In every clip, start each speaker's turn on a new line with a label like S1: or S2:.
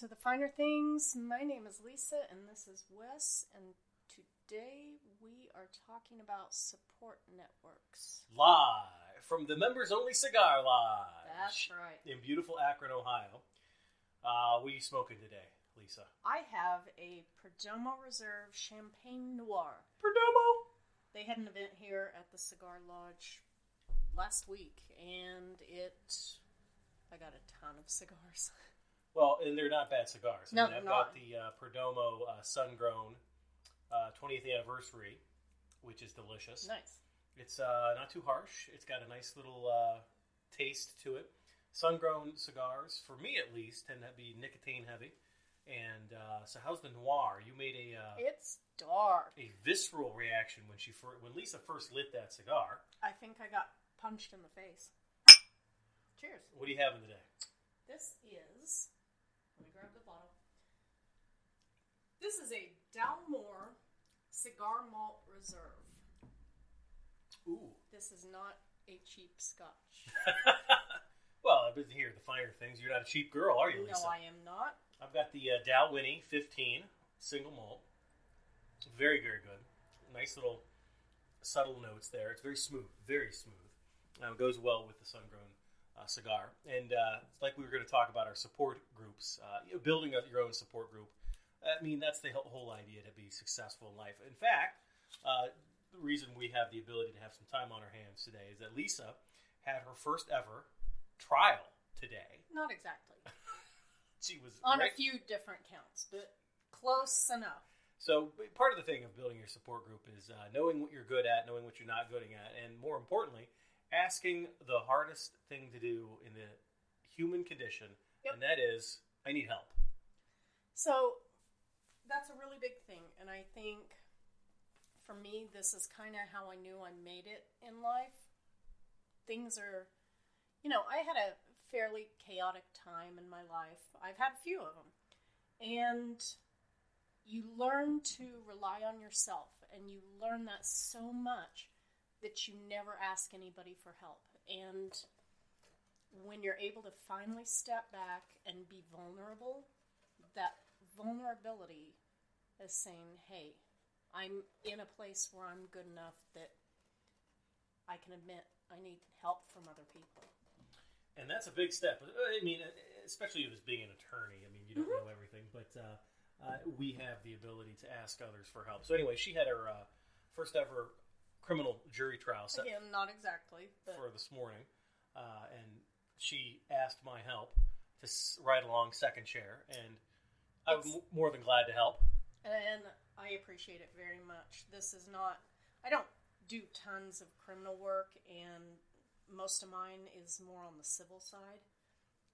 S1: To the Finer Things. My name is Lisa and this is Wes, and today we are talking about support networks.
S2: Live from the members only cigar lodge.
S1: That's right.
S2: In beautiful Akron, Ohio. Uh, what are you smoking today, Lisa?
S1: I have a Perdomo Reserve Champagne Noir.
S2: Perdomo?
S1: They had an event here at the Cigar Lodge last week, and it. I got a ton of cigars.
S2: Well, and they're not bad cigars.
S1: No,
S2: I mean, I've
S1: they're
S2: got the uh, Perdomo uh, Sun Grown uh, 20th anniversary, which is delicious.
S1: Nice.
S2: It's uh, not too harsh. It's got a nice little uh, taste to it. Sun grown cigars, for me at least, tend to be nicotine heavy. And uh, so, how's the noir? You made a uh,
S1: It's dark.
S2: a visceral reaction when she fir- when Lisa first lit that cigar.
S1: I think I got punched in the face. Cheers.
S2: What do you have in today?
S1: This is. Let me grab the bottle. This is a Dalmore Cigar Malt Reserve.
S2: Ooh.
S1: This is not a cheap scotch.
S2: well, I've been here the finer things. You're not a cheap girl, are you, Lisa?
S1: no, I am not.
S2: I've got the uh, Dalwhinnie 15 single malt. Very, very good. Nice little subtle notes there. It's very smooth, very smooth. It goes well with the sun grown uh, cigar. And uh, like we were going to talk about our support groups, uh, you know, building up your own support group. I mean, that's the whole- whole idea to be successful in life. In fact, uh, the reason we have the ability to have some time on our hands today is that Lisa had her first ever trial today.
S1: Not exactly.
S2: She was
S1: On
S2: right-
S1: a few different counts, but close enough.
S2: So part of the thing of building your support group is uh, knowing what you're good at, knowing what you're not good at, and more importantly, asking the hardest thing to do in the human condition,
S1: Yep.
S2: and that is, I need help.
S1: So that's a really big thing, and I think for me, this is kind of how I knew I made it in life. Things are, you know, I had a fairly chaotic time in my life. I've had a few of them, and you learn to rely on yourself, and you learn that so much that you never ask anybody for help. And when you're able to finally step back and be vulnerable, that vulnerability is saying, hey, I'm in a place where I'm good enough that I can admit I need help from other people.
S2: And that's a big step. I mean, especially as being an attorney. I mean, you don't know everything, but uh, uh, we have the ability to ask others for help. So anyway, she had her uh, first ever criminal jury trial set
S1: Again, not exactly, but
S2: for this morning, uh, and she asked my help to s- ride along second chair, and I was m- more than glad to help.
S1: and I appreciate it very much. This is not, I don't do tons of criminal work, and most of mine is more on the civil side.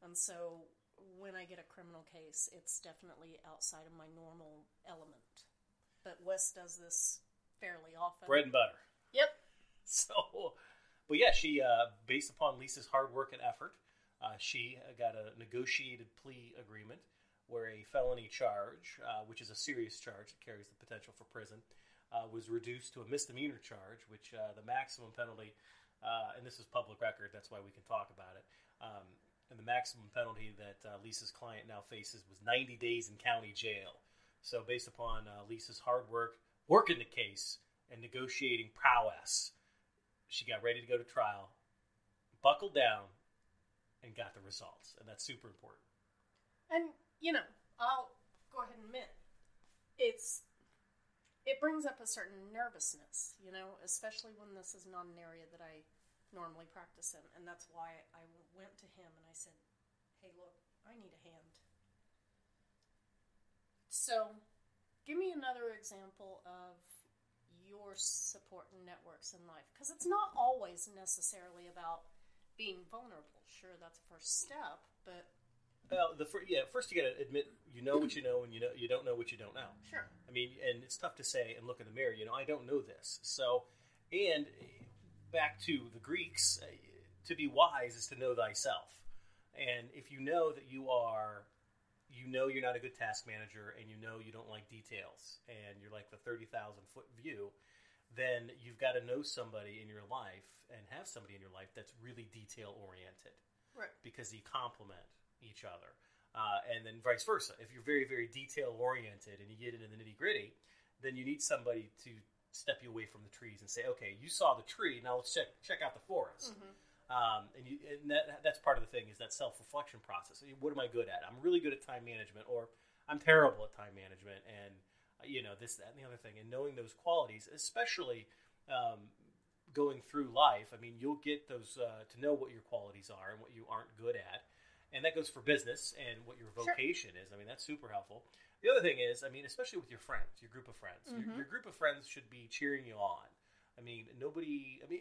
S1: And so when I get a criminal case, it's definitely outside of my normal element. But Wes does this fairly often.
S2: Bread and butter.
S1: Yep.
S2: So, but yeah, she, uh, based upon Lisa's hard work and effort, uh, she got a negotiated plea agreement where a felony charge, uh, which is a serious charge that carries the potential for prison, uh, was reduced to a misdemeanor charge, which uh, the maximum penalty, uh, and this is public record, that's why we can talk about it. Um, and the maximum penalty that Lisa's client now faces was 90 days in county jail. So, based upon Lisa's hard work, working the case, and negotiating prowess, she got ready to go to trial, buckled down, and got the results. And that's super important.
S1: And you know, I'll go ahead and admit it's it brings up a certain nervousness, you know, especially when this is not an area that I normally practice in, and that's why I went to him and I said, "Hey, look, I need a hand." So, give me another example of your support and networks in life because it's not always necessarily about being vulnerable. Sure, that's a first step, but
S2: Well, the fir- yeah, first you got to admit you know what you know, and you know you don't know what you don't know.
S1: sure.
S2: I mean, and it's tough to say and look in the mirror. You know, I don't know this. So, and back to the Greeks, uh, to be wise is to know thyself. And if you know that you are, you know you're not a good task manager, and you know you don't like details, and you're like the thirty thousand foot view, then you've got to know somebody in your life and have somebody in your life that's really detail oriented
S1: Right.
S2: because you complement each other. Uh, and then vice versa. If you're very, very detail oriented and you get into the nitty gritty, then you need somebody to step you away from the trees and say, okay, you saw the tree, now let's check check out the forest. Um, and you, and that, that's part of the thing is that self reflection process. What am I good at? I'm really good at time management, or I'm terrible at time management, and uh, you know this, that, and the other thing. And knowing those qualities, especially um, going through life, I mean, you'll get those uh, to know what your qualities are and what you aren't good at, and that goes for business and what your
S1: Sure.
S2: vocation is. I mean, that's super helpful. The other thing is, I mean, especially with your friends, your group of friends,
S1: Mhm.
S2: your, your group of friends should be cheering you on. I mean, nobody. I mean,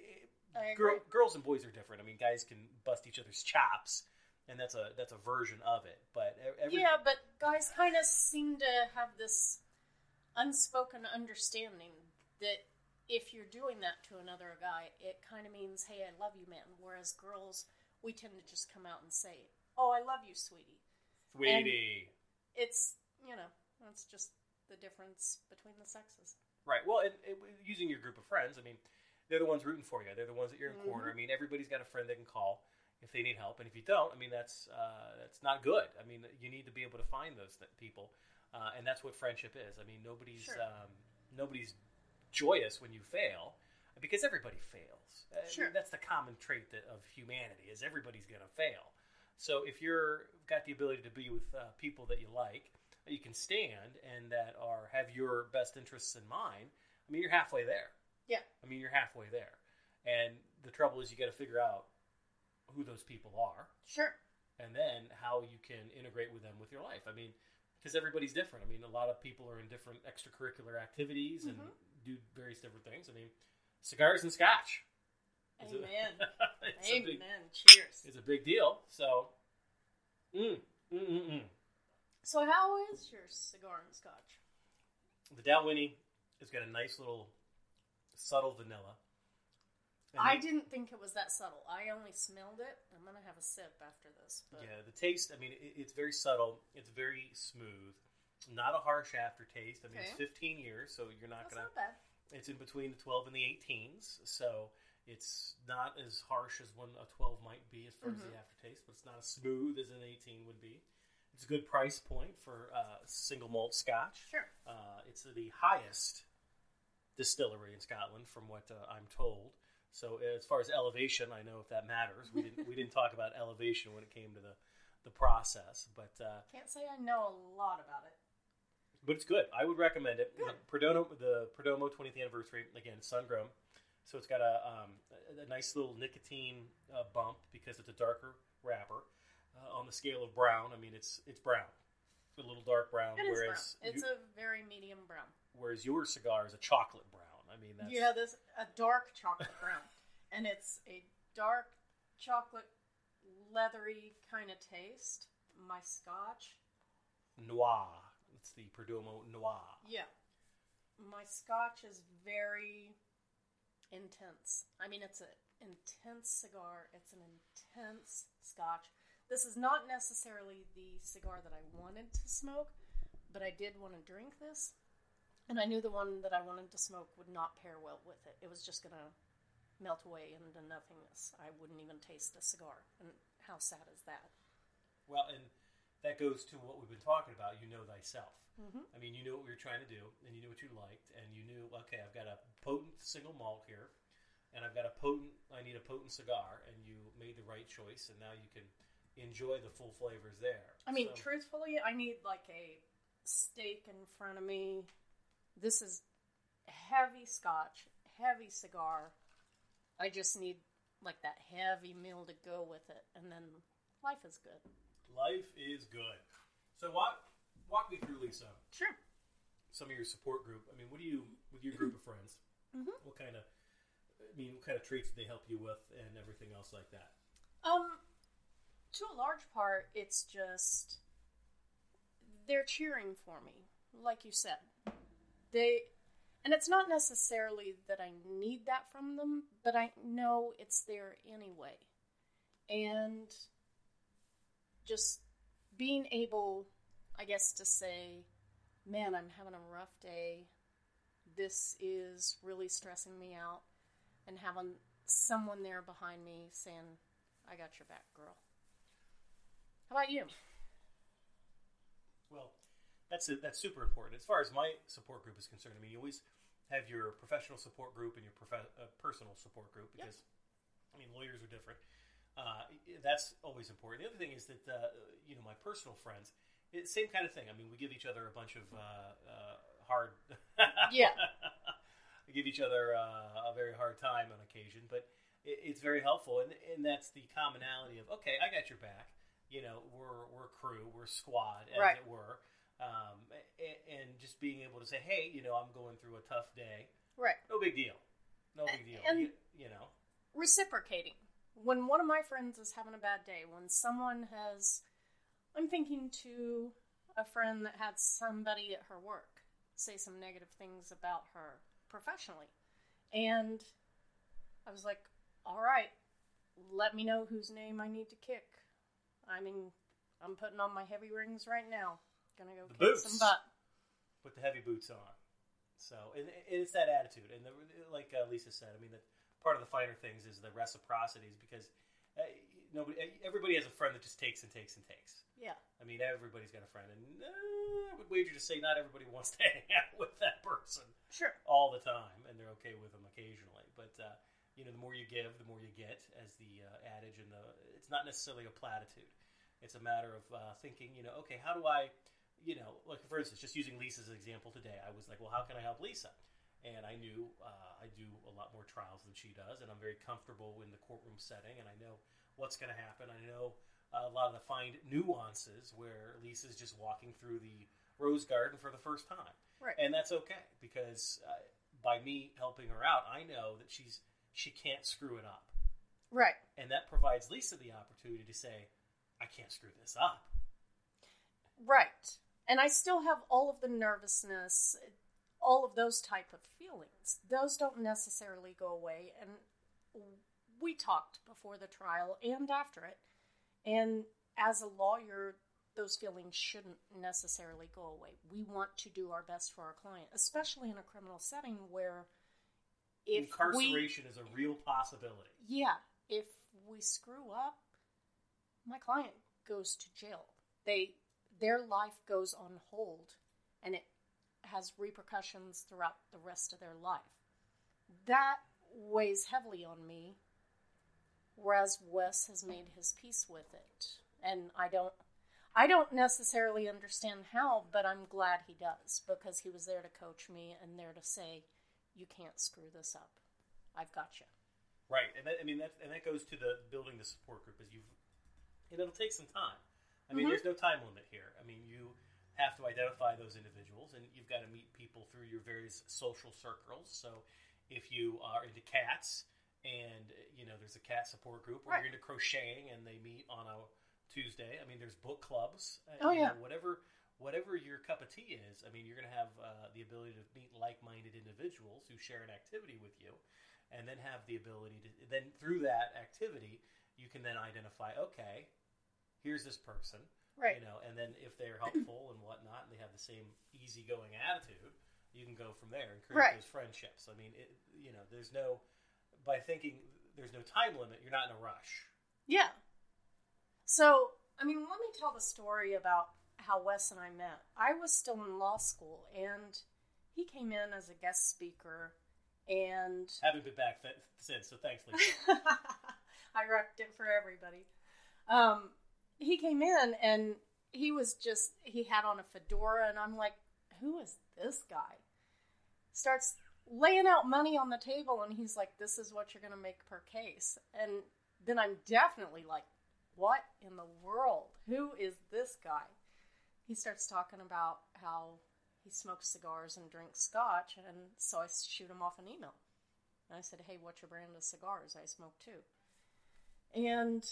S2: girl, girls and boys are different. I mean, guys can bust each other's chops, and that's a that's a version of it. But every,
S1: yeah, but guys kind of seem to have this unspoken understanding that if you're doing that to another guy, it kind of means, "Hey, I love you, man." Whereas girls, we tend to just come out and say, "Oh, I love you, sweetie."
S2: sweetie,
S1: It's you know, that's just the difference between the sexes.
S2: right? Well, and, and using your group of friends, I mean, they're the ones rooting for you. They're the ones that you're in corner.
S1: Mm-hmm.
S2: I mean, everybody's got a friend they can call if they need help, and if you don't, I mean, that's uh, that's not good. I mean, you need to be able to find those th- people, uh, and that's what friendship is. I mean, nobody's
S1: Sure.
S2: um, nobody's joyous when you fail because everybody fails. I mean,
S1: Sure.
S2: that's the common trait that, of humanity is everybody's going to fail. So if you're got the ability to be with uh, people that you like, that you can stand, and that are have your best interests in mind, I mean, you're halfway there.
S1: Yeah.
S2: I mean, you're halfway there. And the trouble is, you got to figure out who those people are,
S1: Sure.
S2: and then how you can integrate with them with your life. I mean, because everybody's different. I mean, a lot of people are in different extracurricular activities and
S1: Mhm.
S2: do various different things. I mean, cigars and scotch. a-
S1: Amen.
S2: it's, a big,
S1: Amen. Cheers.
S2: it's a big deal. So, mm, mm, mm, mm.
S1: So, how is your cigar and scotch?
S2: the Dalwhinnie has got a nice little subtle vanilla. And
S1: I didn't think it was that subtle. I only smelled it. I'm gonna have a sip after this. But
S2: Yeah, the taste. I mean, it, it's very subtle. It's very smooth. Not a harsh aftertaste. I mean, it's 15 years, so you're not
S1: that's
S2: gonna.
S1: not bad.
S2: It's in between the 12 and the 18s, so it's not as harsh as one a 12 might be as far as
S1: Mhm.
S2: the aftertaste, but it's not as smooth as an 18 would be. It's a good price point for uh, single malt Scotch.
S1: Sure.
S2: Uh, it's the highest distillery in Scotland, from what uh, I'm told. So as far as elevation, I know if that matters. We didn't we didn't talk about elevation when it came to the the process, but uh,
S1: Can't say I know a lot about it.
S2: but it's good. I would recommend it.
S1: Good.
S2: Perdomo, the Perdomo 20th anniversary again, sun grown, so it's got a um, a, nice little nicotine uh, bump because it's a darker wrapper. Uh, on the scale of brown, I mean it's it's brown, a little dark brown.
S1: It is brown.
S2: whereas
S1: It's
S2: you-
S1: a very medium brown.
S2: whereas your cigar is a chocolate brown. I mean that's
S1: Yeah, this a dark chocolate brown, and it's a dark chocolate, leathery kind of taste. My scotch,
S2: noir. It's the Perdomo noir.
S1: yeah, my scotch is very intense. I mean, it's an intense cigar. It's an intense scotch. This is not necessarily the cigar that I wanted to smoke, but I did want to drink this. And I knew the one that I wanted to smoke would not pair well with it. It was just going to melt away into nothingness. I wouldn't even taste a cigar. And how sad is that?
S2: Well, and that goes to what we've been talking about. You know thyself.
S1: Mhm.
S2: I mean, you knew what we were trying to do, and you knew what you liked, and you knew, okay, I've got a potent single malt here, and I've got a potent, I need a potent cigar, and you made the right choice, and now you can enjoy the full flavors there.
S1: I mean,
S2: So-
S1: truthfully, I need like a steak in front of me. This is heavy scotch, heavy cigar. I just need like that heavy meal to go with it, and then life is good.
S2: life is good. So walk, walk me through, Lisa,
S1: Sure.
S2: some of your support group. I mean, what do you, with your group of friends,
S1: Mhm.
S2: what kind of, I mean, what kind of traits do they help you with, and everything else like that?
S1: Um, to a large part, it's just they're cheering for me, like you said. They, and it's not necessarily that I need that from them, but I know it's there anyway. And just being able, I guess, to say, man, I'm having a rough day. This is really stressing me out. And having someone there behind me saying, I got your back, girl. How about you?
S2: Well, that's that's super important. As far as my support group is concerned, I mean, you always have your professional support group and your prof- uh, personal support group because, I mean, lawyers are different. Uh, that's always important. The other thing is that uh, you know my personal friends, it, same kind of thing. I mean, we give each other a bunch of uh, uh, hard,
S1: Yeah.
S2: give each other uh, a very hard time on occasion, but it, it's very helpful, and and that's the commonality of okay, I got your back. You know, we're we're crew, we're squad, as
S1: Right.
S2: it were, um, and, and just being able to say, hey, you know, I'm going through a tough day.
S1: Right.
S2: No big deal. No big deal.
S1: And-
S2: you, you know.
S1: Reciprocating. When one of my friends is having a bad day, when someone has. I'm thinking to a friend that had somebody at her work say some negative things about her professionally. And I was like, all right, let me know whose name I need to kick. I mean, I'm putting on my heavy rings right now. Gonna go
S2: The
S1: kick
S2: boots.
S1: some butt.
S2: put the heavy boots on. So and, and it's that attitude, and the, like uh, Lisa said, I mean, that part of the finer things is the reciprocities because uh, nobody, everybody has a friend that just takes and takes and takes.
S1: Yeah.
S2: I mean, everybody's got a friend, and uh, I would wager to say not everybody wants to hang out with that person
S1: Sure.
S2: all the time, and they're okay with them occasionally. But uh, you know, the more you give, the more you get, as the uh, adage, and the it's not necessarily a platitude. It's a matter of uh, thinking. You know, okay, how do I, you know, like for instance, just using Lisa's example today, I was like, well, how can I help Lisa? And I knew uh, I do a lot more trials than she does, and I'm very comfortable in the courtroom setting, and I know what's going to happen. I know a lot of the fine nuances where Lisa's just walking through the rose garden for the first time
S1: Right.
S2: and that's okay because uh, by me helping her out, I know that she's she can't screw it up,
S1: right.
S2: and that provides Lisa the opportunity to say, "I can't screw this up."
S1: Right. And I still have all of the nervousness, all of those type of feelings. Those don't necessarily go away and we talked before the trial and after it. And as a lawyer, those feelings shouldn't necessarily go away. We want to do our best for our client, especially in a criminal setting where if we
S2: Incarceration is a real possibility.
S1: yeah, if we screw up, my client goes to jail. They their life goes on hold and it has repercussions throughout the rest of their life. That weighs heavily on me whereas Wes has made his peace with it. And I don't I don't necessarily understand how, but I'm glad he does because he was there to coach me and there to say you can't screw this up. I've got you.
S2: Right, and that, I mean that, and that goes to the building the support group. Is you've, and it'll take some time. I mean,
S1: Mhm.
S2: there's no time limit here. I mean, you have to identify those individuals, and you've got to meet people through your various social circles. So, if you are into cats, and you know, there's a cat support group, or
S1: Right.
S2: you're into crocheting, and they meet on a Tuesday. I mean, there's book clubs. uh,
S1: Oh, yeah.
S2: know, whatever. Whatever your cup of tea is, I mean, you're going to have uh, the ability to meet like-minded individuals who share an activity with you, and then have the ability to then through that activity you can then identify okay here's this person
S1: Right.
S2: you know and then if they're helpful and whatnot and they have the same easygoing attitude you can go from there and create
S1: Right.
S2: those friendships i mean it, you know there's no by thinking there's no time limit you're not in a rush
S1: Yeah. So, I mean, let me tell the story about how Wes and I met. I was still in law school, and he came in as a guest speaker, and
S2: haven't been back th- since so thanks Lisa.
S1: I wrecked it for everybody. Um, he came in, and he was just, he had on a fedora, and I'm like, who is this guy? Starts laying out money on the table, and he's like, this is what you're going to make per case. And then I'm definitely like, what in the world? Who is this guy? He starts talking about how he smokes cigars and drinks scotch, and so I shoot him off an email. And I said, hey, what's your brand of cigars? I smoke too. And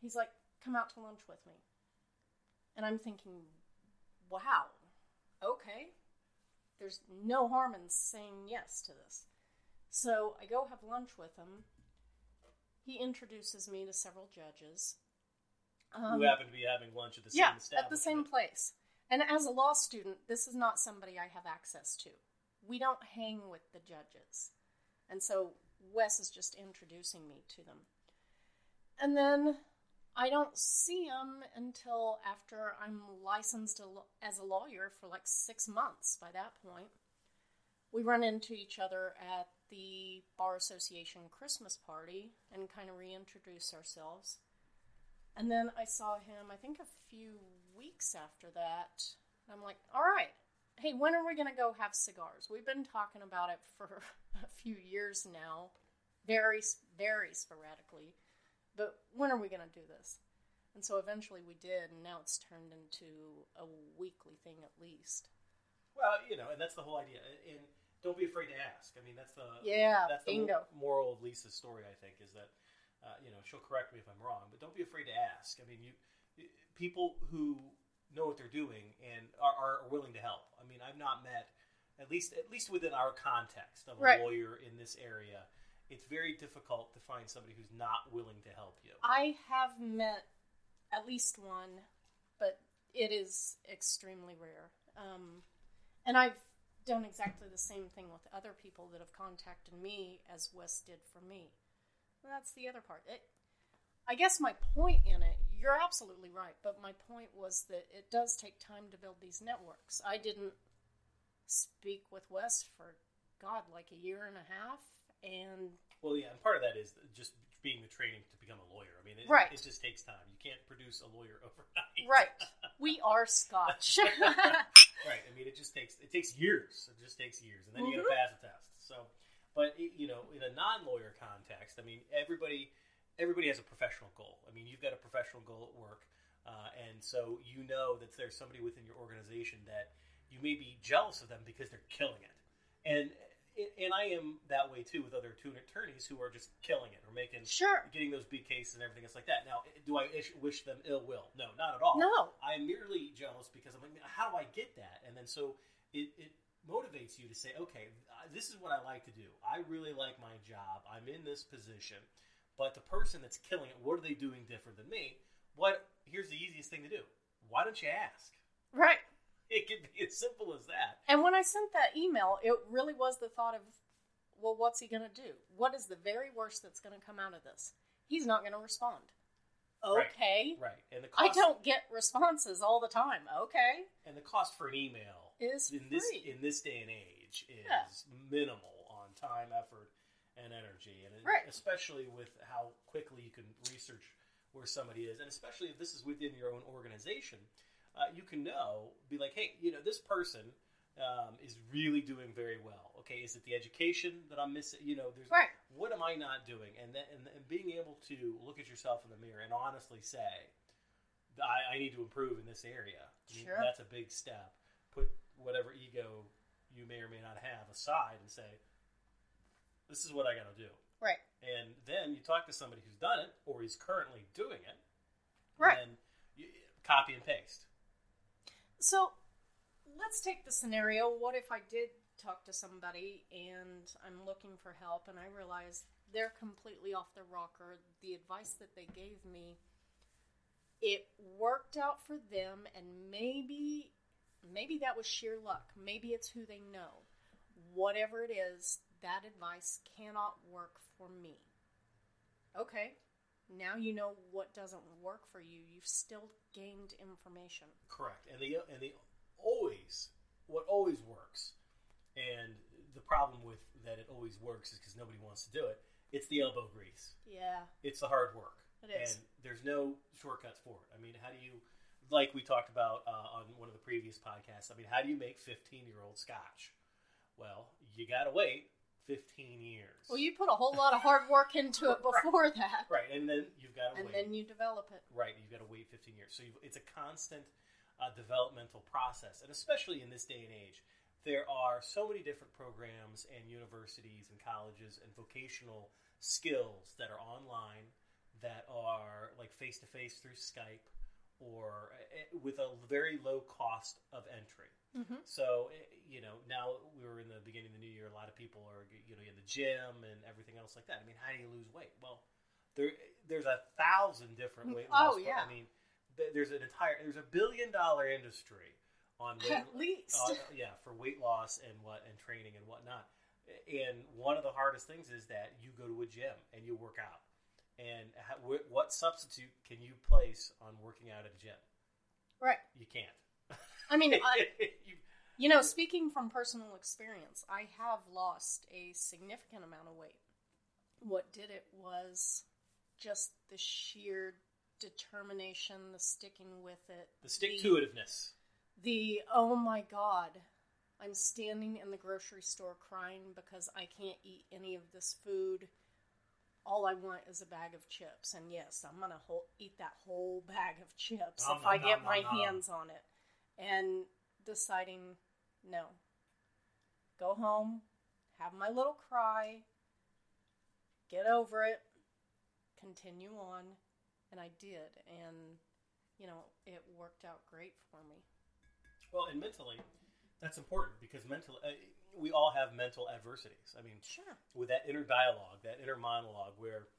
S1: he's like, come out to lunch with me. And I'm thinking, wow, okay. There's no harm in saying yes to this. So I go have lunch with him. He introduces me to several judges. Um,
S2: who happen to be having lunch at the same
S1: yeah, at the same place. And as a law student, this is not somebody I have access to. We don't hang with the judges. And so Wes is just introducing me to them. And then I don't see him until after I'm licensed as a lawyer for like six months by that point. We run into each other at the Bar Association Christmas party and kind of reintroduce ourselves. And then I saw him, I think a few weeks after that. I'm like, all right, hey, when are we going to go have cigars? We've been talking about it for a few years now, very, very sporadically. But when are we going to do this? And so eventually we did, and now it's turned into a weekly thing at least.
S2: Well, you know, and that's the whole idea. And don't be afraid to ask. I mean, that's the
S1: yeah,
S2: that's
S1: bingo.
S2: the moral of Lisa's story. I think is that uh, you know she'll correct me if I'm wrong, but don't be afraid to ask. I mean, you people who know what they're doing and are, are willing to help. I mean, I've not met at least at least within our context of a
S1: right.
S2: lawyer in this area. It's very difficult to find somebody who's not willing to help you.
S1: I have met at least one, but it is extremely rare. Um, and I've done exactly the same thing with other people that have contacted me as Wes did for me. And that's the other part. It, I guess my point in it, you're absolutely right, but my point was that it does take time to build these networks. I didn't speak with Wes for, God, like a year and a half, and.
S2: Well, yeah, and part of that is just being the training to become a lawyer. I mean, it,
S1: right.
S2: it just takes time. You can't produce a lawyer overnight.
S1: Right. We are Scotch.
S2: right. I mean, it just takes it takes years. It just takes years, and then mm-hmm. you got to pass a test. So, but it, you know, in a non-lawyer context, I mean, everybody everybody has a professional goal. I mean, you've got a professional goal at work, uh, and so you know that there's somebody within your organization that you may be jealous of them because they're killing it, and and I am that way too with other attorneys who are just killing it or making
S1: sure
S2: getting those big cases and everything else like that. Now, do I wish them ill will? No, not at all.
S1: No,
S2: I'm merely jealous because I'm like, how do I get that? And then so it, it motivates you to say, okay, this is what I like to do. I really like my job. I'm in this position. But the person that's killing it, what are they doing different than me? What? Here's the easiest thing to do. Why don't you ask?
S1: Right.
S2: It could be as simple as that.
S1: And when I sent that email, it really was the thought of, well, what's he going to do? What is the very worst that's going to come out of this? He's not going to respond. Okay.
S2: Right. right. And the
S1: cost, I don't get responses all the time. Okay.
S2: And the cost for an email
S1: is
S2: in
S1: free.
S2: this in this day and age is
S1: yeah.
S2: minimal on time, effort, and energy, and
S1: right.
S2: especially with how quickly you can research where somebody is, and especially if this is within your own organization, uh, you can know, be like, hey, you know, this person um, is really doing very well. Okay, is it the education that I'm missing? You know, there's
S1: right.
S2: what am I not doing? And then and, and being able to look at yourself in the mirror and honestly say, I, I need to improve in this area.
S1: Sure.
S2: That's a big step. Put whatever ego you may or may not have aside and say, this is what I got to do.
S1: Right.
S2: And then you talk to somebody who's done it or is currently doing it.
S1: Right.
S2: And you, copy and paste.
S1: So let's take the scenario. What if I did talk to somebody and I'm looking for help and I realize they're completely off the rocker? The advice that they gave me, it worked out for them, and maybe, maybe that was sheer luck. Maybe it's who they know. Whatever it is, that advice cannot work for me. Okay, now you know what doesn't work for you. You've still gained information.
S2: Correct, and the and the always what always works, and the problem with that it always works is because nobody wants to do it. It's the elbow grease.
S1: Yeah,
S2: it's the hard work.
S1: It is,
S2: and there's no shortcuts for it. I mean, how do you? Like we talked about uh, on one of the previous podcasts. I mean, how do you make 15 year old scotch? Well, you got to wait 15 years.
S1: Well, you put a whole lot of hard work into it before that.
S2: Right, and then you've got to
S1: and then you develop it.
S2: Right, you've got to wait 15 years. So it's a constant uh, developmental process, and especially in this day and age, there are so many different programs and universities and colleges and vocational skills that are online that are like face to face through Skype or uh, with a very low cost of entry.
S1: Mm-hmm.
S2: So, eh, you know, now we were in the beginning of the new year. A lot of people are, you know, in the gym and everything else like that. I mean, how do you lose weight? Well, there, there's a thousand different weight loss.
S1: Oh yeah.
S2: I mean, there's an entire, there's a billion dollar industry on weight,
S1: at least,
S2: uh, yeah, for weight loss and what and training and whatnot. And one of the hardest things is that you go to a gym and you work out, And how, what substitute can you place on working out at a gym?
S1: Right.
S2: You can't.
S1: I mean, I,
S2: You-
S1: know, speaking from personal experience, I have lost a significant amount of weight. What did it was just the sheer determination, the sticking with it,
S2: the stick to itiveness.
S1: the oh my god i'm standing in the grocery store crying because i can't eat any of this food all i want is a bag of chips and yes i'm gonna whole, eat that whole bag of chips if i get my hands on it and deciding no go home have my little cry get over it continue on and i did and you know it worked out great for me
S2: Well, and mentally, that's important because mental, uh, we all have mental adversities. I mean,
S1: sure
S2: with that inner dialogue, that inner monologue, where,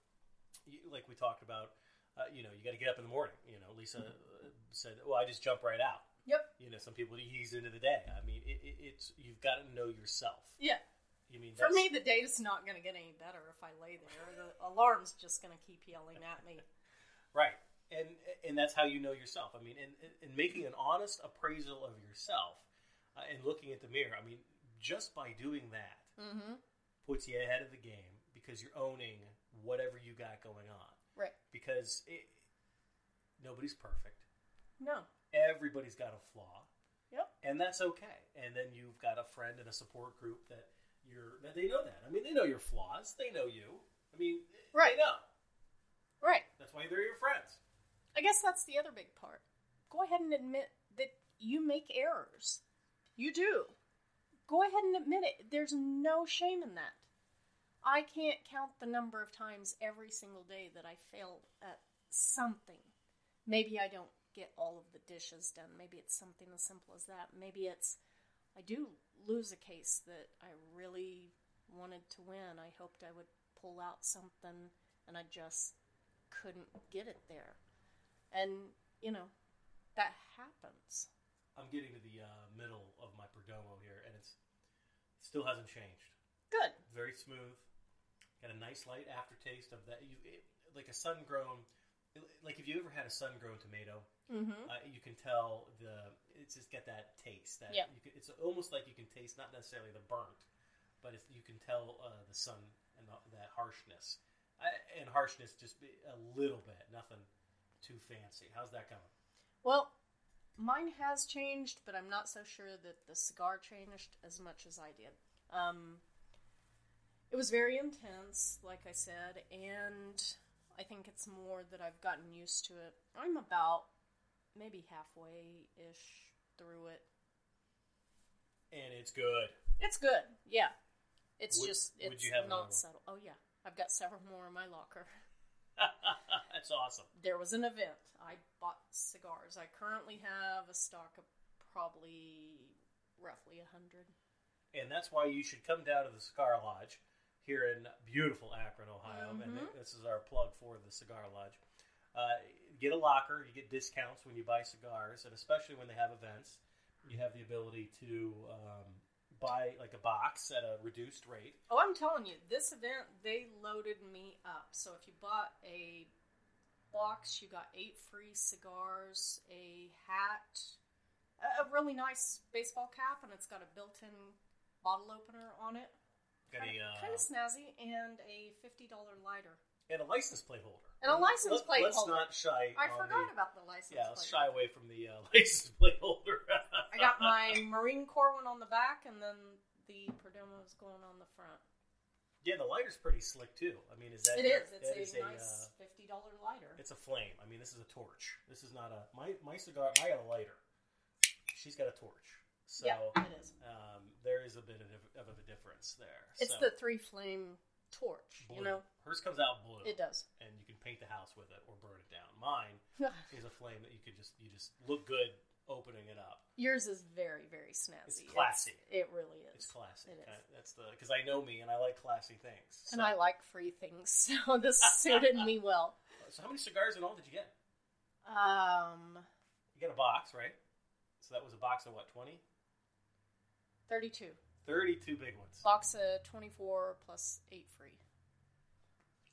S2: you, like we talked about, uh, you know, you got to get up in the morning. You know, Lisa uh, said, "Well, I just jump right out."
S1: Yep
S2: You know, some people ease into the day. I mean, it, it, it's you've got to know yourself.
S1: yeah
S2: You mean
S1: For me, the day's not going to get any better if I lay there. The alarm's just going to keep yelling at me.
S2: Right. And and that's how you know yourself. I mean, and, and making an honest appraisal of yourself uh, and looking at the mirror. I mean, just by doing that
S1: Mm-hmm.
S2: puts you ahead of the game because you're owning whatever you got going on.
S1: Right.
S2: Because it, nobody's perfect.
S1: No.
S2: Everybody's got a flaw,
S1: Yep.
S2: and that's okay. And then you've got a friend and a support group that you're that they know that. I mean, they know your flaws. They know you. I mean,
S1: Right.
S2: They know.
S1: Right.
S2: That's why they're your friends.
S1: I guess that's the other big part. Go ahead and admit that you make errors. You do. Go ahead and admit it. There's no shame in that. I can't count the number of times every single day that I fail at something. Maybe I don't get all of the dishes done. Maybe it's something as simple as that. Maybe it's I do lose a case that I really wanted to win. I hoped I would pull out something and I just couldn't get it there. And, you know, that happens.
S2: I'm getting to the uh, middle of my Perdomo here, and it's it still hasn't changed.
S1: Good.
S2: Very smooth. Got a nice light aftertaste of that. You it, like a sun grown. Like if you ever had a sun grown tomato,
S1: Mm-hmm.
S2: uh, you can tell the it's just got that taste. That can, it's almost like you can taste not necessarily the burnt, but if you can tell uh, the sun and the, that harshness. I, and harshness just be a little bit, nothing too fancy. How's that coming?
S1: Well, mine has changed, but I'm not so sure that the cigar changed as much as I did. Um, it was very intense, like I said, and I think it's more that I've gotten used to it. I'm about maybe halfway ish through it.
S2: And it's good.
S1: It's good, yeah. It's
S2: Would-
S1: just
S2: would you have
S1: not settled. Oh yeah, I've got several more in my locker.
S2: That's awesome.
S1: there was an event. I bought cigars. I currently have a stock of probably roughly a hundred.
S2: and that's why you should come down to the Cigar Lodge here in beautiful Akron, Ohio. And
S1: Mhm.
S2: this is our plug for the Cigar Lodge. Uh, get a locker. You get discounts when you buy cigars, and especially when they have events, you have the ability to um, buy like a box at a reduced rate.
S1: Oh, I'm telling you, this event they loaded me up. So if you bought a box, you got eight free cigars, a hat, a a really nice baseball cap, and it's got a built-in bottle opener on it.
S2: Got a uh,
S1: kind of snazzy, and a fifty dollar lighter.
S2: and a license plate holder.
S1: And a license
S2: Let-
S1: plate
S2: let's
S1: holder.
S2: not shy.
S1: I forgot
S2: the,
S1: about the license
S2: Yeah, let's
S1: plate.
S2: shy away from the uh, license plate holder.
S1: I got my Marine Corps one on the back, and then the Perdomo's going on the front.
S2: Yeah, the lighter's pretty slick too. I mean, is that
S1: It is. It's
S2: is
S1: a
S2: uh,
S1: nice fifty dollar lighter.
S2: It's a flame. I mean, this is a torch. This is not a my my cigar. I got a lighter. She's got a torch. So
S1: yeah, it is.
S2: um, there is a bit of, of a difference there.
S1: It's
S2: so,
S1: the three flame torch.
S2: blue.
S1: You know,
S2: hers comes out blue.
S1: it does.
S2: and you can paint the house with it or burn it down. Mine is a flame that you could just you just look good opening it up.
S1: Yours is very, very snazzy.
S2: It's classy.
S1: it really is.
S2: It's classy.
S1: It is.
S2: Kinda- That's the because I know me and I like classy things.
S1: And I like free things, so this suited me well.
S2: So how many cigars in all did you get?
S1: Um,
S2: You got a box, right? So that was a box of what twenty?
S1: Thirty-two.
S2: 32 big ones.
S1: Box of twenty-four plus eight free.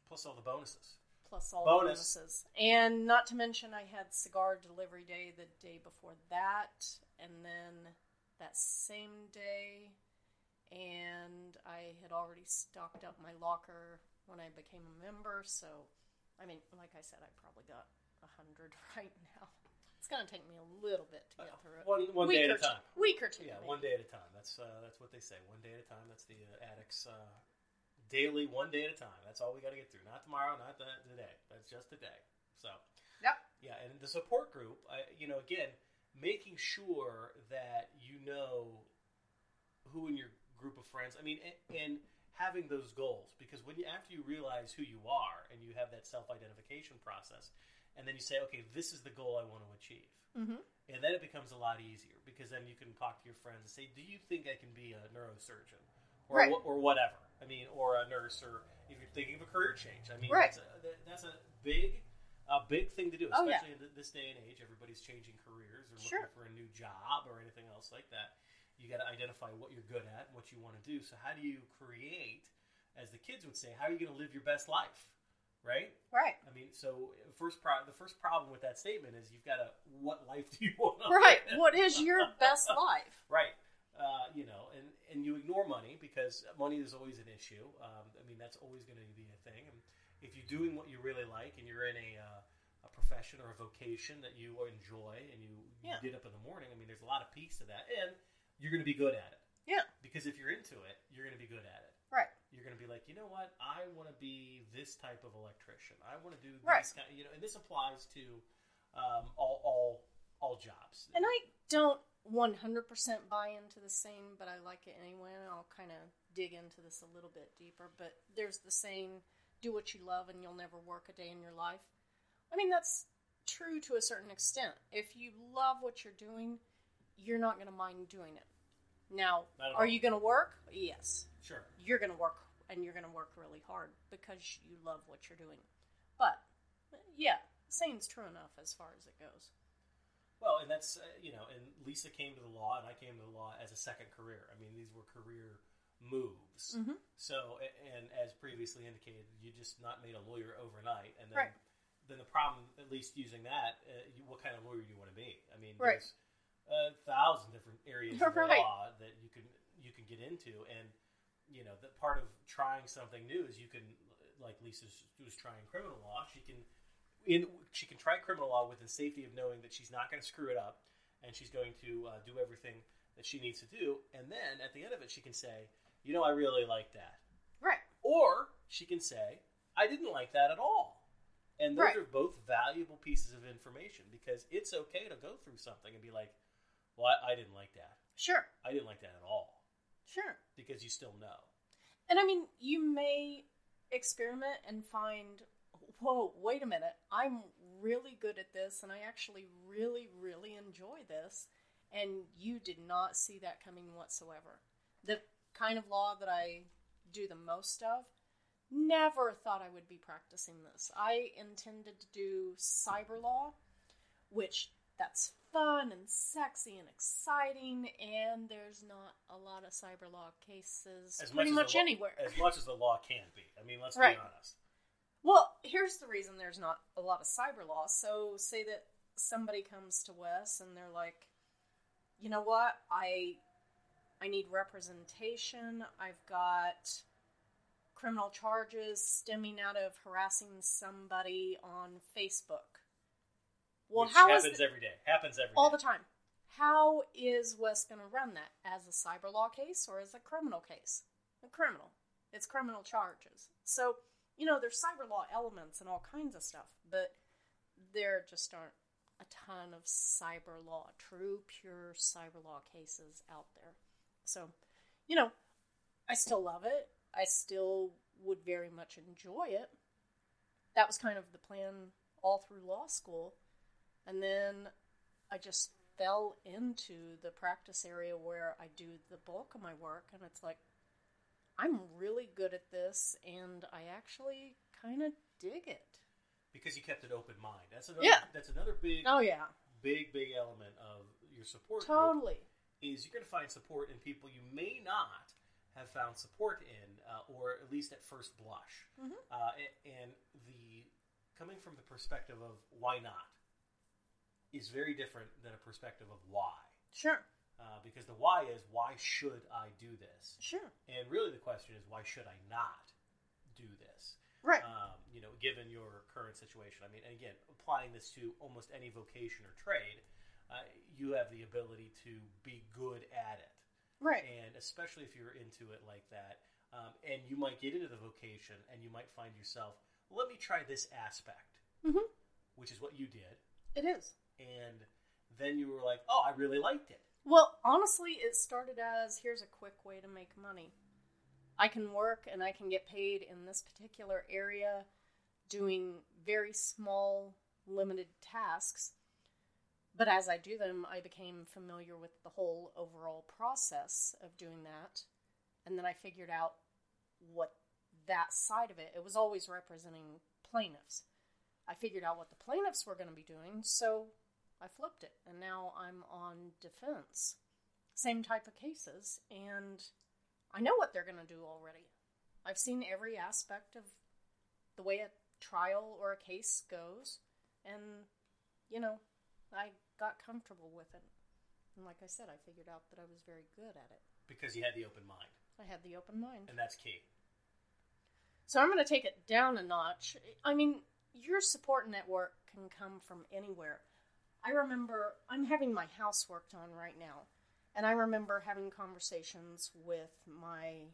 S2: Plus all the bonuses.
S1: plus all
S2: Bonus.
S1: the bonuses. And not to mention, I had cigar delivery day the day before that, and then that same day, and I had already stocked up my locker when I became a member. So, I mean, like I said, I probably got a hundred right now. It's gonna take me a little bit to get through it.
S2: One one
S1: week
S2: day
S1: or
S2: at a time.
S1: Two, week or two.
S2: Yeah,
S1: maybe.
S2: one day at a time. That's uh, that's what they say. One day at a time. That's the uh, addicts uh, daily, one day at a time. That's all we got to get through. Not tomorrow, not the, today. That's just today. So
S1: Yep.
S2: yeah, and the support group. I, you know, again, making sure that you know who in your group of friends. I mean, and, and having those goals because when you after you realize who you are and you have that self identification process, and then you say, okay, this is the goal I want to achieve.
S1: Mhm.
S2: And then it becomes a lot easier because then you can talk to your friends and say, "Do you think I can be a neurosurgeon, or
S1: Right.
S2: or whatever? I mean, or a nurse, or if you're thinking of a career change. I mean,
S1: Right.
S2: that's, a, that's a big, a big thing to do,
S1: Oh, yeah.
S2: especially in this day and age. Everybody's changing careers or
S1: Sure.
S2: looking for a new job or anything else like that. You got to identify what you're good at what you want to do. So how do you create, as the kids would say, how are you going to live your best life, right?
S1: Right.
S2: I mean, so first pro- the first problem with that statement is you've got to what life do you want?
S1: Right.
S2: live?
S1: What is your best life?
S2: Right. Uh, you know, and and you ignore money because money is always an issue. Um, I mean, that's always going to be a thing. And if you're doing what you really like and you're in a uh, a profession or a vocation that you enjoy and you, you
S1: Yeah.
S2: get up in the morning, I mean, there's a lot of peace to that, and you're going to be good at it.
S1: Yeah.
S2: Because if you're into it, you're going to be good at it.
S1: Right.
S2: You're going to be like, you know what? I want to be this type of electrician. I want to do
S1: Right.
S2: this kind. You know, and this applies to um, all all all jobs.
S1: And I don't 100% buy into the saying, but I like it anyway. And I'll kind of dig into this a little bit deeper. But there's the saying, do what you love and you'll never work a day in your life. I mean, that's true to a certain extent. If you love what you're doing, you're not going to mind doing it. Now, are
S2: all.
S1: you going to work? Yes.
S2: Sure.
S1: You're going to work, and you're going to work really hard because you love what you're doing. But, yeah, saying's true enough as far as it goes.
S2: Well, and that's uh, you know, and Lisa came to the law, and I came to the law as a second career. I mean, these were career moves.
S1: Mhm.
S2: So, and as previously indicated, you just not made a lawyer overnight, and then
S1: Right.
S2: then the problem, at least using that, uh, you, what kind of lawyer do you want to be? I mean,
S1: Right.
S2: there's a thousand different areas of the law that you can you can get into, and you know, that part of trying something new is you can, like Lisa was trying criminal law, she can in she can try criminal law with the safety of knowing that she's not going to screw it up and she's going to uh, do everything that she needs to do and then at the end of it she can say you know i really like that
S1: Right.
S2: or she can say i didn't like that at all and those
S1: Right.
S2: are both valuable pieces of information because it's okay to go through something and be like well i, I didn't like that
S1: Sure.
S2: i didn't like that at all
S1: Sure.
S2: because you still know
S1: And I mean, you may experiment and find, whoa, wait a minute, I'm really good at this, and I actually really, really enjoy this, and you did not see that coming whatsoever. The kind of law that I do the most of, never thought I would be practicing this. I intended to do cyber law, which that's fun and sexy and exciting, and there's not a lot of cyber law cases
S2: as
S1: pretty
S2: much,
S1: much
S2: as the law-
S1: anywhere.
S2: as much as the law can be i mean let's
S1: Right.
S2: be honest
S1: Well, here's the reason there's not a lot of cyber law. So, say that somebody comes to Wes and they're like, "You know what? I I need representation. I've got criminal charges stemming out of harassing somebody on Facebook." Well,
S2: Which
S1: how is
S2: happens every day happens every
S1: all
S2: day.
S1: the time? How is Wes going to run that as a cyber law case or as a criminal case? A criminal. It's criminal charges. So, you know, there's cyber law elements and all kinds of stuff, but there just aren't a ton of cyber law, true, pure cyber law cases out there. So, you know, I still love it. I still would very much enjoy it. That was kind of the plan all through law school. And then I just fell into the practice area where I do the bulk of my work, and it's like, I'm really good at this, and I actually kind of dig it.
S2: because you kept an open mind. That's another.
S1: Yeah.
S2: That's another big,
S1: Oh, yeah.
S2: big, big element of your support.
S1: Totally.
S2: is you're going to find support in people you may not have found support in, uh, or at least at first blush.
S1: Mhm.
S2: Uh, a- and the coming from the perspective of why not is very different than a perspective of why.
S1: Sure.
S2: Uh, because the why is why should I do this?
S1: Sure.
S2: And really, the question is why should I not do this?
S1: Right.
S2: Um, you know, given your current situation. I mean, and again, applying this to almost any vocation or trade, uh, you have the ability to be good at it.
S1: right.
S2: And especially if you're into it like that, um, and you might get into the vocation and you might find yourself, let me try this aspect,
S1: Mhm.
S2: which is what you did.
S1: It is.
S2: And then you were like, oh, I really liked it.
S1: Well, honestly, it started as here's a quick way to make money. I can work and I can get paid in this particular area doing very small, limited tasks. But as I do them, I became familiar with the whole overall process of doing that. And then I figured out what that side of it, it was always representing plaintiffs. I figured out what the plaintiffs were going to be doing, so I flipped it, and now I'm on defense. Same type of cases, and I know what they're going to do already. I've seen every aspect of the way a trial or a case goes, and, you know, I got comfortable with it. And like I said, I figured out that I was very good at it.
S2: Because you had the open mind.
S1: I had the open mind.
S2: And that's key.
S1: So I'm going to take it down a notch. I mean, your support network can come from anywhere. I remember I'm having my house worked on right now, and I remember having conversations with my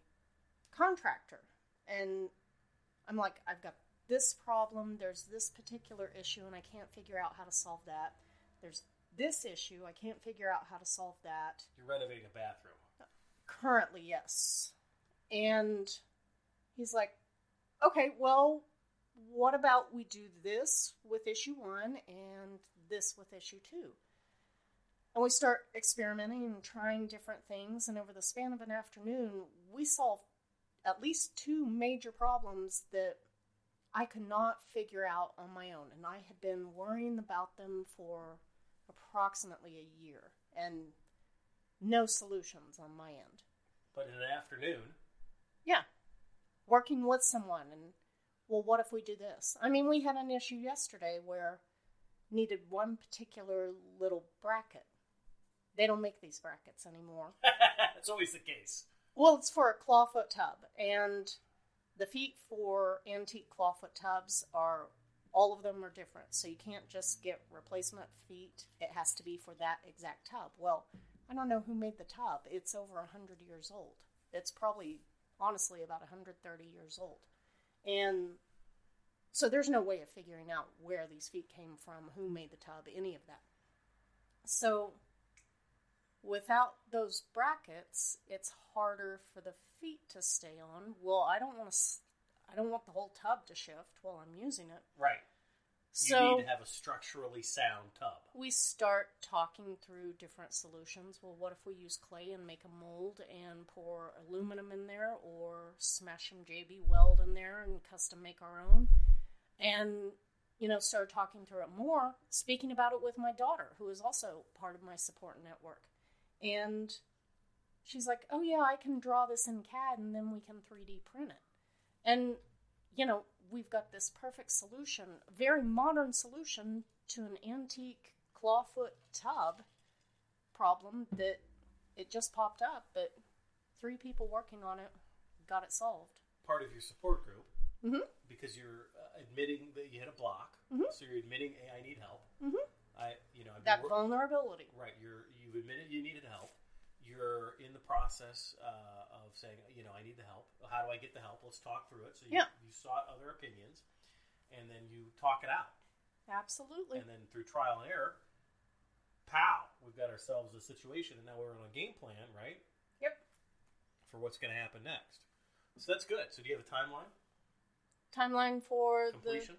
S1: contractor, and I'm like, I've got this problem, there's this particular issue, and I can't figure out how to solve that. There's this issue, I can't figure out how to solve that.
S2: You're renovating a bathroom.
S1: Currently, yes. And he's like, okay, well, what about we do this with issue one and this with issue two? And we start experimenting and trying different things. And over the span of an afternoon, we solved at least two major problems that I could not figure out on my own. And I had been worrying about them for approximately a year and no solutions on my end.
S2: But in an afternoon,
S1: Yeah. Working with someone and well what if we do this? I mean, we had an issue yesterday where needed one particular little bracket. They don't make these brackets anymore.
S2: that's always the case.
S1: Well, it's for a clawfoot tub, and the feet for antique clawfoot tubs are all of them are different. So you can't just get replacement feet. It has to be for that exact tub. Well, I don't know who made the tub. It's over a hundred years old. It's probably honestly about 130 years old, and so there's no way of figuring out where these feet came from, who made the tub, any of that. So without those brackets, it's harder for the feet to stay on. Well, I don't want to. I don't want the whole tub to shift while I'm using it.
S2: Right. You need to have a structurally sound tub.
S1: we start talking through different solutions. Well, what if we use clay and make a mold and pour aluminum in there, or smash some JB Weld in there and custom make our own? And you know, start talking through it more. Speaking about it with my daughter, who is also part of my support network, and she's like, "Oh yeah, I can draw this in CAD, and then we can 3D print it." And you know, we've got this perfect solution, very modern solution to an antique clawfoot tub problem that it just popped up, but three people working on it got it solved.
S2: Part of your support group
S1: Mm-hmm.
S2: because you're uh, admitting that you hit a block.
S1: Mhm.
S2: So you're admitting, hey, I need help.
S1: Mhm.
S2: I, you know, I've
S1: That vulnerability.
S2: right. You're you've admitted you needed help. You're in the process uh, of saying, you know, I need the help. How do I get the help? Let's talk through it. So you,
S1: Yeah.
S2: you sought other opinions, and then you talk it out.
S1: Absolutely.
S2: And then through trial and error, pow, we've got ourselves a situation, and now we're on a game plan, right?
S1: Yep.
S2: For what's going to happen next. So that's good. So do you have a timeline?
S1: Timeline for
S2: Completion?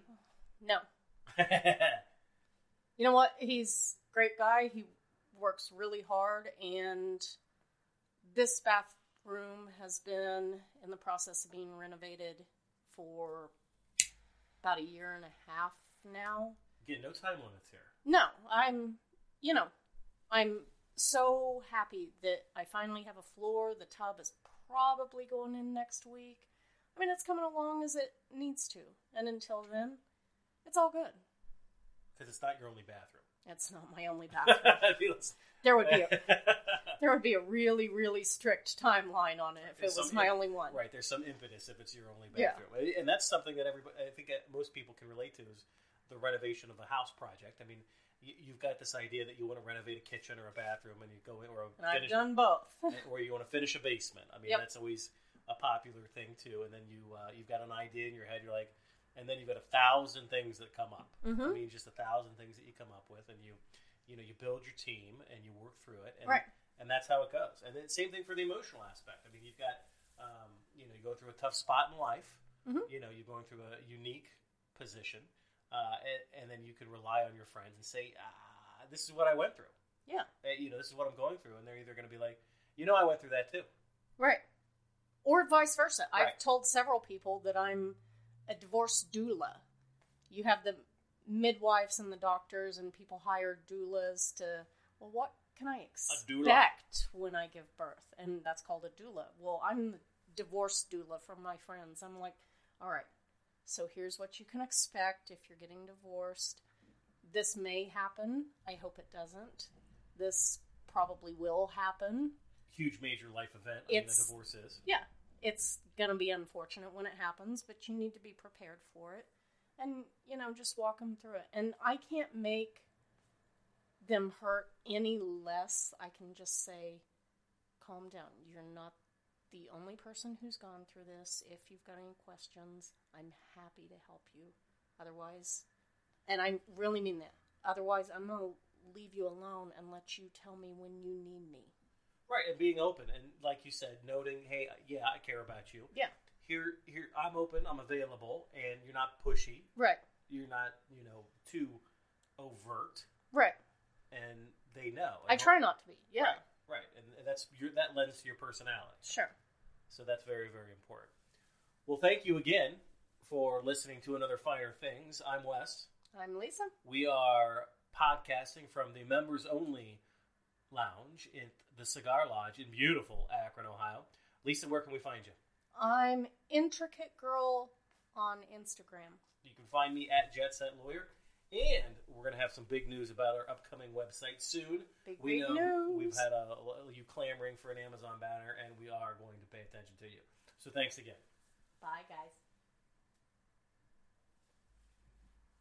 S1: the no. You know what? He's a great guy. He works really hard, and this bathroom has been in the process of being renovated for about a year and a half now.
S2: Again, no time limits here.
S1: No, I'm, you know, I'm so happy that I finally have a floor. The tub is probably going in next week. I mean, it's coming along as it needs to. And until then, It's all good.
S2: because it's not your only bathroom.
S1: It's not my only bathroom. there would be a, there would be a really really strict timeline on it if
S2: There's
S1: it was my only one.
S2: right. There's some impetus if it's your only
S1: Yeah.
S2: bathroom, and that's something that everybody, I think, most people can relate to is the renovation of a house project. I mean, you, you've got this idea that you want to renovate a kitchen or a bathroom, and you go in or a
S1: And I've done both.
S2: or you want to finish a basement. I mean,
S1: Yep.
S2: that's always a popular thing too. And then you uh, you've got an idea in your head. You're like, and then you've got a thousand things that come up. I
S1: Mhm.
S2: mean, just a thousand things that you come up with, and you you know you build your team and you work through it. And,
S1: Right.
S2: And that's how it goes. And then same thing for the emotional aspect. I mean, you've got um, you know you go through a tough spot in life.
S1: Mhm.
S2: You know, you're going through a unique position, uh, and, and then you can rely on your friends and say, ah, "This is what I went through."
S1: Yeah.
S2: Uh, you know, this is what I'm going through, and they're either going to be like, "You know, I went through that too."
S1: Right. Or vice versa. I've told several people that I'm a divorce doula. You have the midwives and the doctors, and people hire doulas to, well, what can I
S2: doula.
S1: expect when I give birth? And that's called a doula. Well, I'm the divorce doula from my friends. I'm like, all right, so here's what you can expect if you're getting divorced. This may happen. I hope it doesn't. This probably will happen.
S2: Huge major life event. I mean, the divorce is.
S1: Yeah, it's going to be unfortunate when it happens, but you need to be prepared for it. And, you know, just walk them through it. And I can't make them hurt any less. I can just say, calm down. You're not the only person who's gone through this. If you've got any questions, I'm happy to help you. Otherwise, and I really mean that. Otherwise, I'm going to leave you alone and let you tell me when you need me.
S2: Right, and being open, and like you said, noting, hey, uh, yeah, I care about you.
S1: Yeah.
S2: Here, here, I'm open, I'm available, and you're not pushy.
S1: Right.
S2: You're not, you know, too overt,
S1: Right.
S2: and they know.
S1: I try not to be. Yeah.
S2: Right, right, and that's your that lends to your personality.
S1: Sure.
S2: So that's very, very important. Well, thank you again for listening to another Fire Things. I'm Wes.
S1: I'm Lisa.
S2: We are podcasting from the members only lounge in the Cigar Lodge in beautiful Akron, Ohio. Lisa, where can we find you?
S1: I'm Intricate Girl on Instagram.
S2: You can find me at Jet Set Lawyer. And we're going to have some big news about our upcoming website soon.
S1: Big,
S2: we
S1: big
S2: know
S1: news.
S2: we've had a, you clamoring for an Amazon banner, and we are going to pay attention to you. So thanks again.
S1: Bye, guys.